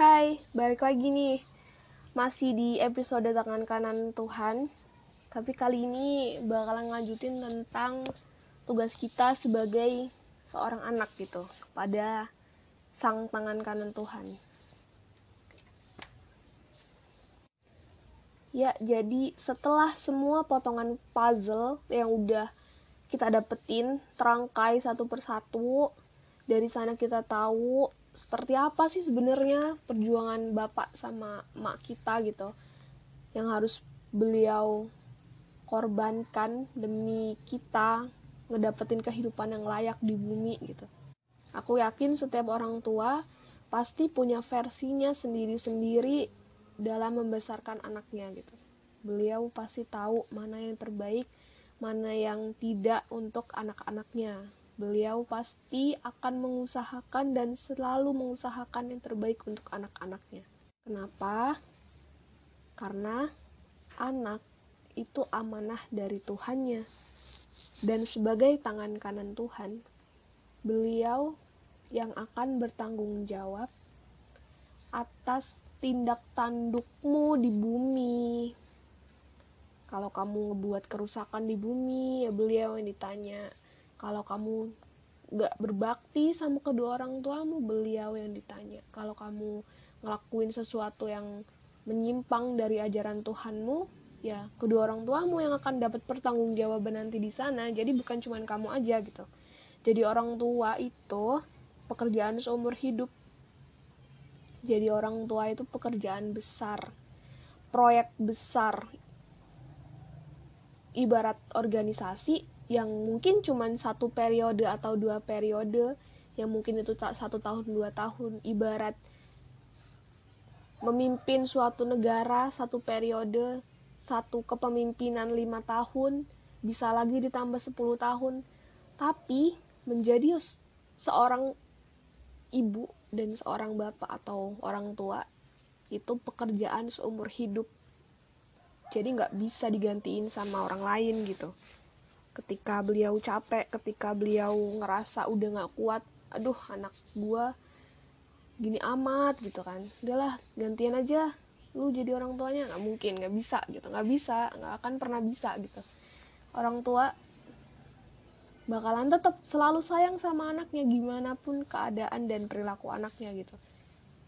Hai, balik lagi nih. Masih di episode tangan kanan Tuhan. Tapi kali ini bakalan ngajutin tentang tugas kita sebagai seorang anak gitu kepada sang tangan kanan Tuhan. Ya, jadi setelah semua potongan puzzle yang udah kita dapetin terangkai satu persatu, dari sana kita tahu seperti apa sih sebenarnya perjuangan bapak sama mak kita gitu yang harus beliau korbankan demi kita ngedapetin kehidupan yang layak di bumi gitu. Aku yakin setiap orang tua pasti punya versinya sendiri-sendiri dalam membesarkan anaknya gitu. Beliau pasti tahu mana yang terbaik, mana yang tidak untuk anak-anaknya. Beliau pasti akan mengusahakan dan selalu mengusahakan yang terbaik untuk anak-anaknya. Kenapa? Karena anak itu amanah dari Tuhannya. Dan sebagai tangan kanan Tuhan, beliau yang akan bertanggung jawab atas tindak tandukmu di bumi. Kalau kamu ngebuat kerusakan di bumi, ya beliau yang ditanya kalau kamu gak berbakti sama kedua orang tuamu beliau yang ditanya. Kalau kamu ngelakuin sesuatu yang menyimpang dari ajaran Tuhanmu ya kedua orang tuamu yang akan dapat pertanggungjawaban nanti di sana. Jadi bukan cuma kamu aja gitu. Jadi orang tua itu pekerjaan seumur hidup. Jadi orang tua itu pekerjaan besar proyek besar. Ibarat organisasi yang mungkin cuma satu periode atau dua periode yang mungkin itu tak satu tahun dua tahun ibarat memimpin suatu negara satu periode satu kepemimpinan lima tahun bisa lagi ditambah 10 tahun. Tapi menjadi seorang ibu dan seorang bapak atau orang tua itu pekerjaan seumur hidup. Jadi nggak bisa digantiin sama orang lain gitu ketika beliau capek ketika beliau ngerasa udah nggak kuat aduh anak gua gini amat gitu kan. Udahlah gantian aja. Lu jadi orang tuanya. Nggak mungkin nggak bisa gitu. Nggak bisa nggak akan pernah bisa gitu. Orang tua bakalan tetap selalu sayang sama anaknya gimana pun keadaan dan perilaku anaknya gitu.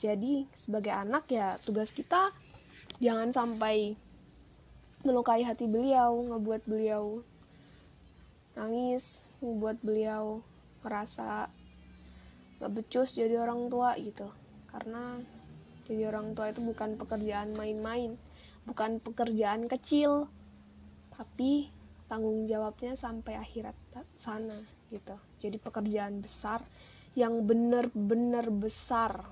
Jadi sebagai anak ya tugas kita jangan sampai melukai hati beliau ngebuat beliau nangis membuat beliau merasa gak becus jadi orang tua gitu. Karena jadi orang tua itu bukan pekerjaan main-main bukan pekerjaan kecil tapi tanggung jawabnya sampai akhirat sana gitu. Jadi pekerjaan besar yang benar-benar besar.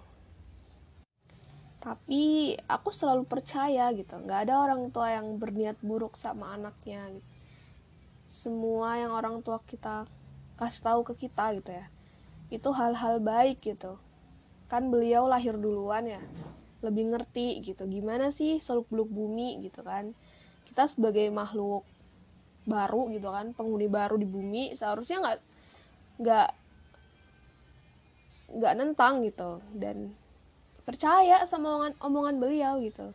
Tapi aku selalu percaya gitu nggak ada orang tua yang berniat buruk sama anaknya gitu semua yang orang tua kita kasih tahu ke kita gitu ya. Itu hal-hal baik gitu. Kan beliau lahir duluan ya. Lebih ngerti gitu. Gimana sih seluk beluk bumi gitu kan? Kita sebagai makhluk baru gitu kan penghuni baru di bumi seharusnya nggak nggak nggak nentang gitu. Dan percaya sama omongan, omongan beliau gitu.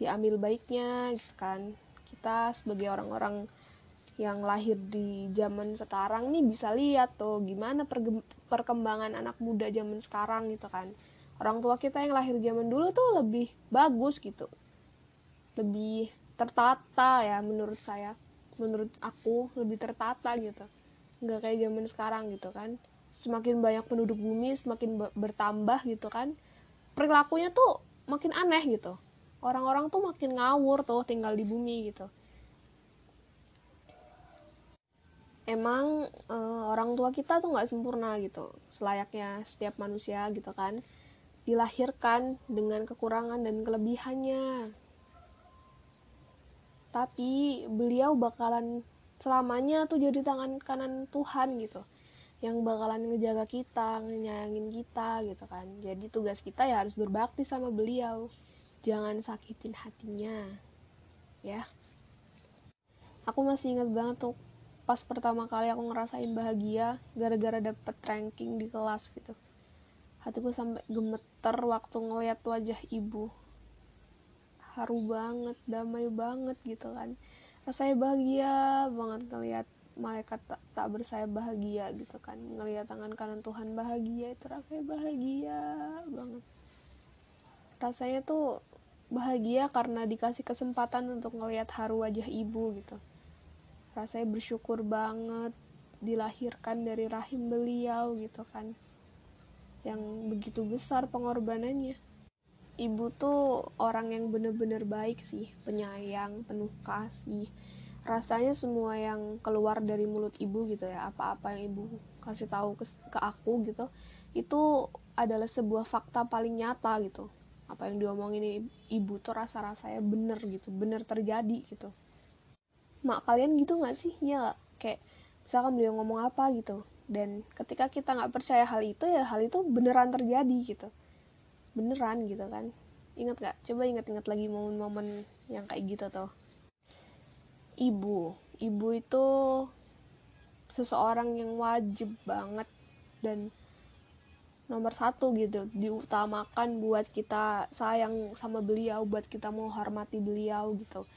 Diambil baiknya gitu kan. Kita sebagai orang-orang yang lahir di zaman sekarang nih bisa lihat tuh gimana perkembangan anak muda zaman sekarang gitu kan. Orang tua kita yang lahir zaman dulu tuh lebih bagus gitu. Lebih tertata ya menurut saya. Menurut aku lebih tertata gitu. Nggak kayak zaman sekarang gitu kan. Semakin banyak penduduk bumi semakin bertambah gitu kan. Perilakunya tuh makin aneh gitu. Orang-orang tuh makin ngawur tuh tinggal di bumi gitu emang uh, orang tua kita tuh nggak sempurna gitu selayaknya setiap manusia gitu kan. Dilahirkan dengan kekurangan dan kelebihannya. Tapi beliau bakalan selamanya tuh jadi tangan kanan Tuhan gitu yang bakalan ngejaga kita nyayangin kita gitu kan. Jadi tugas kita ya harus berbakti sama beliau. Jangan sakitin hatinya ya. Aku masih ingat banget tuh pas pertama kali aku ngerasain bahagia gara-gara dapet ranking di kelas gitu. Hatiku sampai gemeter waktu ngeliat wajah ibu. Haru banget damai banget gitu kan. Rasanya bahagia banget ngeliat malaikat tak, tak bersayap bahagia gitu kan. Ngeliat tangan kanan Tuhan bahagia itu rasanya bahagia banget. Rasanya tuh bahagia karena dikasih kesempatan untuk ngelihat haru wajah ibu gitu rasanya bersyukur banget dilahirkan dari rahim beliau gitu kan. Yang begitu besar pengorbanannya. Ibu tuh orang yang bener-bener baik sih penyayang penuh kasih. Rasanya semua yang keluar dari mulut ibu gitu ya apa-apa yang ibu kasih tahu ke, ke aku gitu itu adalah sebuah fakta paling nyata gitu. Apa yang diomongin ibu tuh rasa-rasanya bener gitu bener terjadi gitu mak kalian gitu nggak sih? Ya kayak misalkan beliau ngomong apa gitu. Dan ketika kita nggak percaya hal itu ya hal itu beneran terjadi gitu. Beneran gitu kan. Ingat gak coba ingat-ingat lagi momen-momen yang kayak gitu tuh. Ibu. Ibu itu seseorang yang wajib banget dan nomor satu gitu diutamakan buat kita sayang sama beliau buat kita menghormati beliau gitu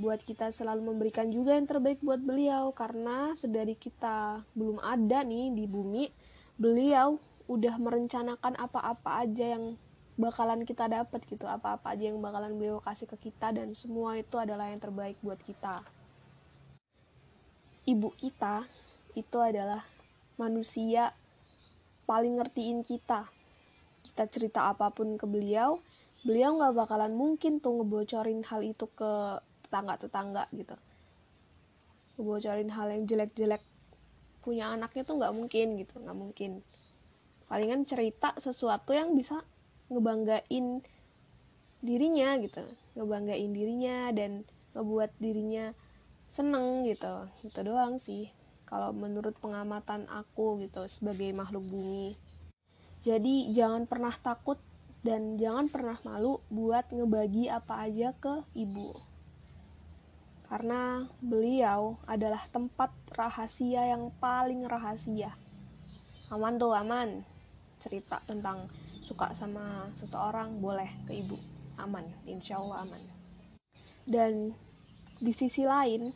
buat kita selalu memberikan juga yang terbaik buat beliau. Karena sedari kita belum ada nih di bumi beliau udah merencanakan apa-apa aja yang bakalan kita dapat gitu. Apa-apa aja yang bakalan beliau kasih ke kita dan semua itu adalah yang terbaik buat kita. Ibu kita itu adalah manusia paling ngertiin kita. Kita cerita apa pun ke beliau beliau nggak bakalan mungkin tuh ngebocorin hal itu ke tetangga-tetangga gitu ngebocorin hal yang jelek-jelek punya anaknya tuh nggak mungkin gitu nggak mungkin palingan cerita sesuatu yang bisa ngebanggain dirinya gitu ngebanggain dirinya dan ngebuat dirinya seneng gitu gitu doang sih kalau menurut pengamatan aku gitu sebagai makhluk bumi. Jadi jangan pernah takut dan jangan pernah malu buat ngebagi apa aja ke ibu. Karena beliau adalah tempat rahasia yang paling rahasia. Aman tuh, aman. Cerita tentang suka sama seseorang boleh ke ibu. Aman, insya Allah aman. Dan di sisi lain,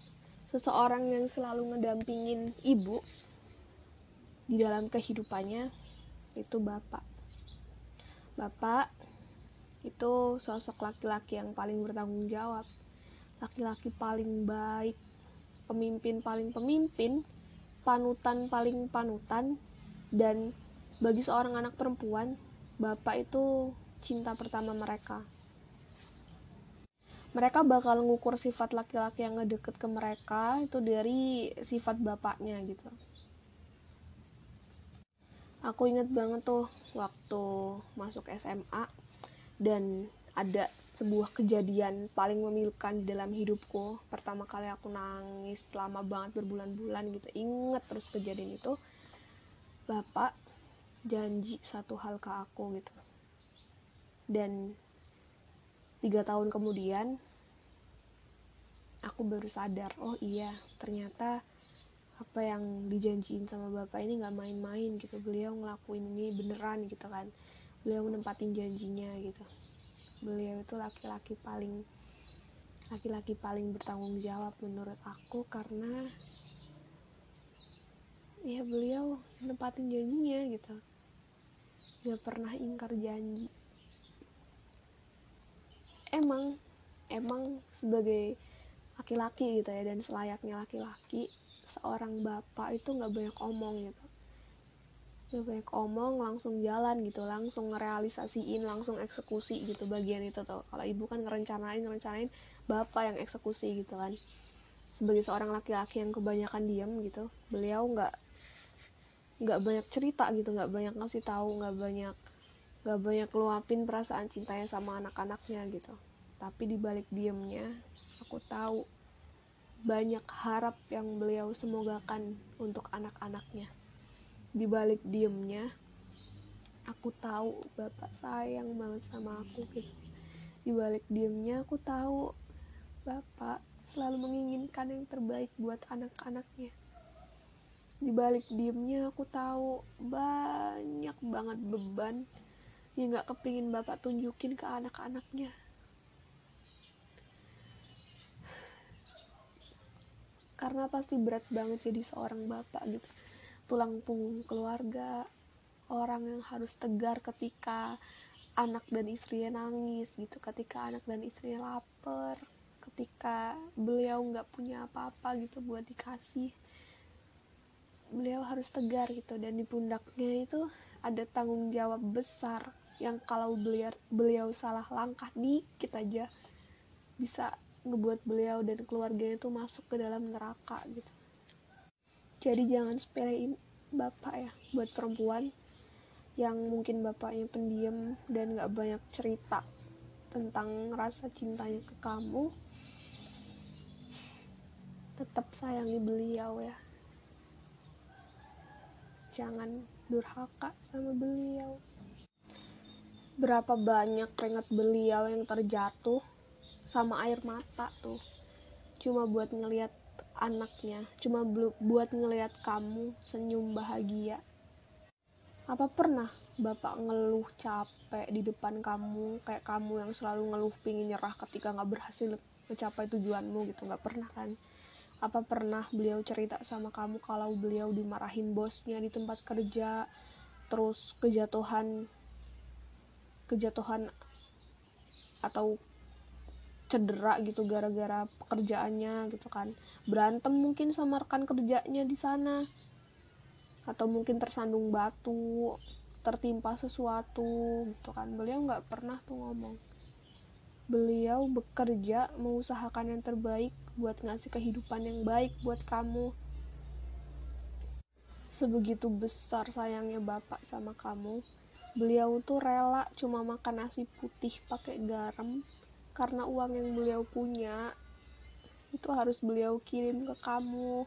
seseorang yang selalu ngedampingin ibu di dalam kehidupannya itu bapak. Bapak itu sosok laki-laki yang paling bertanggung jawab, laki-laki paling baik, pemimpin paling pemimpin, panutan paling panutan, dan bagi seorang anak perempuan, bapak itu cinta pertama mereka. Mereka bakal ngukur sifat laki-laki yang ngedeket ke mereka itu dari sifat bapaknya gitu. Aku inget banget tuh waktu masuk SMA dan ada sebuah kejadian paling memilukan di dalam hidupku. Pertama kali aku nangis lama banget berbulan-bulan gitu. Inget terus kejadian itu. Bapak janji satu hal ke aku gitu. Dan tiga tahun kemudian aku baru sadar oh iya ternyata apa yang dijanjiin sama bapak ini nggak main-main gitu. Beliau ngelakuin ini beneran gitu kan. Beliau menempatin janjinya gitu beliau itu laki-laki paling laki-laki paling bertanggung jawab menurut aku karena ya beliau nempatin janjinya gitu. Gak pernah ingkar janji. Emang emang sebagai laki-laki gitu ya dan selayaknya laki-laki seorang bapak itu nggak banyak omong gitu nggak banyak omong langsung jalan gitu langsung ngerealisasiin langsung eksekusi gitu bagian itu tuh. Kalau ibu kan ngerencanain ngerencanain bapak yang eksekusi gitu kan. Sebagai seorang laki-laki yang kebanyakan diam gitu beliau nggak nggak banyak cerita gitu nggak banyak ngasih tahu nggak banyak nggak banyak luapin perasaan cintanya sama anak-anaknya gitu. Tapi di balik diemnya aku tahu banyak harap yang beliau semogakan untuk anak-anaknya. Di balik diemnya, aku tahu bapak sayang banget sama aku gitu. Di balik diemnya aku tahu bapak selalu menginginkan yang terbaik buat anak-anaknya. di balik diemnya aku tahu banyak banget beban yang gak kepingin bapak tunjukin ke anak-anaknya karena pasti berat banget jadi seorang bapak gitu tulang punggung keluarga orang yang harus tegar ketika anak dan istrinya nangis gitu ketika anak dan istrinya lapar ketika beliau nggak punya apa-apa gitu buat dikasih. Beliau harus tegar gitu dan di pundaknya itu ada tanggung jawab besar yang kalau beliau beliau salah langkah dikit aja bisa ngebuat beliau dan keluarganya itu masuk ke dalam neraka gitu jadi jangan sepelein bapak ya buat perempuan yang mungkin bapaknya pendiam dan gak banyak cerita tentang rasa cintanya ke kamu tetap sayangi beliau ya. Jangan durhaka sama beliau. Berapa banyak keringat beliau yang terjatuh sama air mata tuh. Cuma buat ngelihat anaknya. Cuma buat ngelihat kamu senyum bahagia. Apa pernah bapak ngeluh capek di depan kamu? Kayak kamu yang selalu ngeluh pingin nyerah ketika nggak berhasil mencapai tujuanmu gitu. Nggak pernah kan? Apa pernah beliau cerita sama kamu kalau beliau dimarahin bosnya di tempat kerja terus kejatuhan kejatuhan atau cedera gitu gara-gara pekerjaannya gitu kan. Berantem mungkin sama rekan kerjanya di sana. Atau mungkin tersandung batu tertimpa sesuatu gitu kan. Beliau nggak pernah tuh ngomong. Beliau bekerja mengusahakan yang terbaik buat ngasih kehidupan yang baik buat kamu. Sebegitu besar sayangnya bapak sama kamu beliau tuh rela cuma makan nasi putih pakai garam karena uang yang beliau punya itu harus beliau kirim ke kamu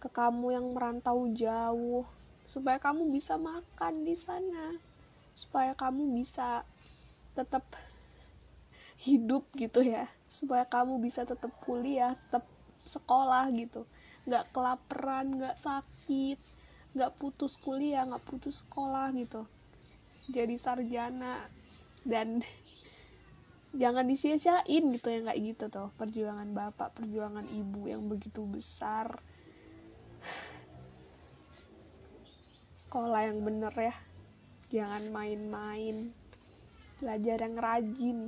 ke kamu yang merantau jauh supaya kamu bisa makan di sana supaya kamu bisa tetap hidup gitu ya supaya kamu bisa tetap kuliah tetap sekolah gitu. Nggak kelaparan nggak sakit nggak putus kuliah nggak putus sekolah gitu. Jadi sarjana dan jangan disia-siain gitu ya kayak gitu tuh perjuangan bapak perjuangan ibu yang begitu besar. Sekolah yang bener ya. Jangan main-main. Belajar yang rajin.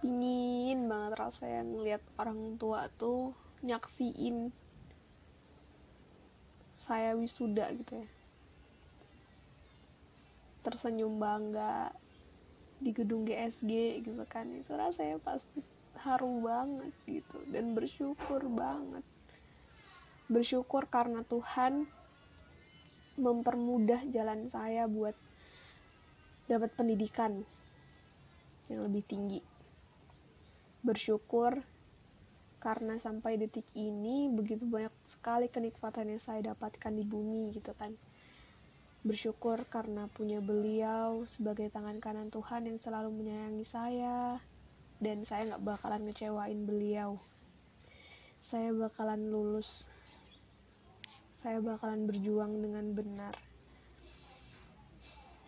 Pingin banget rasa yang lihat orang tua tuh nyaksiin saya wisuda gitu ya tersenyum bangga di gedung GSG gitu kan. Itu rasanya pasti haru banget gitu dan bersyukur banget. Bersyukur karena Tuhan mempermudah jalan saya buat dapat pendidikan yang lebih tinggi. Bersyukur karena sampai detik ini begitu banyak sekali kenikmatan yang saya dapatkan di bumi gitu kan Bersyukur karena punya beliau sebagai tangan kanan Tuhan yang selalu menyayangi saya, dan saya gak bakalan ngecewain beliau. Saya bakalan lulus, saya bakalan berjuang dengan benar.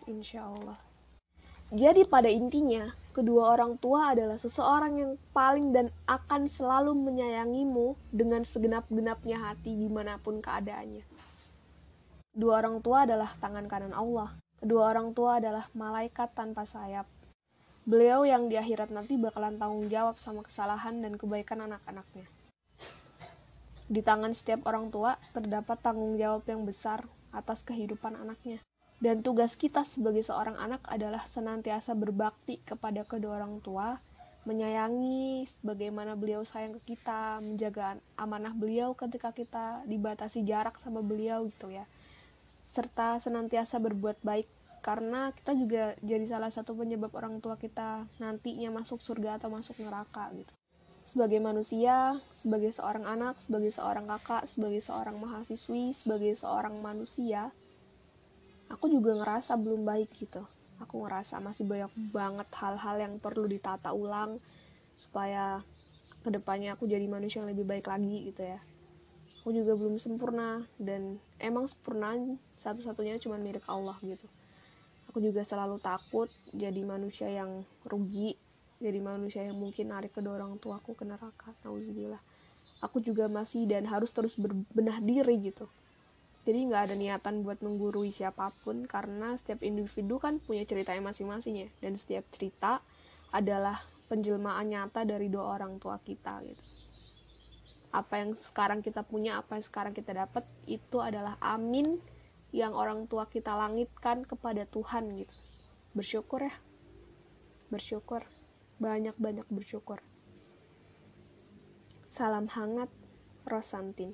Insya Allah. Jadi pada intinya, kedua orang tua adalah seseorang yang paling dan akan selalu menyayangimu dengan segenap-genapnya hati di mana pun keadaannya. Dua orang tua adalah tangan kanan Allah. Kedua orang tua adalah malaikat tanpa sayap. Beliau yang di akhirat nanti bakalan tanggung jawab sama kesalahan dan kebaikan anak-anaknya. Di tangan setiap orang tua terdapat tanggung jawab yang besar atas kehidupan anaknya. Dan tugas kita sebagai seorang anak adalah senantiasa berbakti kepada kedua orang tua, menyayangi sebagaimana beliau sayang ke kita, menjaga amanah beliau ketika kita dibatasi jarak sama beliau gitu ya serta senantiasa berbuat baik karena kita juga jadi salah satu penyebab orang tua kita nantinya masuk surga atau masuk neraka gitu. Sebagai manusia, sebagai seorang anak, sebagai seorang kakak, sebagai seorang mahasiswi, sebagai seorang manusia, aku juga ngerasa belum baik gitu. Aku ngerasa masih banyak banget hal-hal yang perlu ditata ulang supaya ke depannya aku jadi manusia yang lebih baik lagi gitu ya aku juga belum sempurna dan emang sempurna satu-satunya cuma milik Allah gitu. Aku juga selalu takut jadi manusia yang rugi jadi manusia yang mungkin narik kedua orang tuaku ke neraka nauzubillah. Aku juga masih dan harus terus berbenah diri gitu. Jadi nggak ada niatan buat menggurui siapa pun karena setiap individu kan punya ceritanya masing-masing ya. Dan setiap cerita adalah penjelmaan nyata dari dua orang tua kita gitu. Apa yang sekarang kita punya apa yang sekarang kita dapat itu adalah amin yang orang tua kita langitkan kepada Tuhan gitu. Bersyukur ya. Bersyukur. Banyak-banyak bersyukur. Salam hangat Rosantin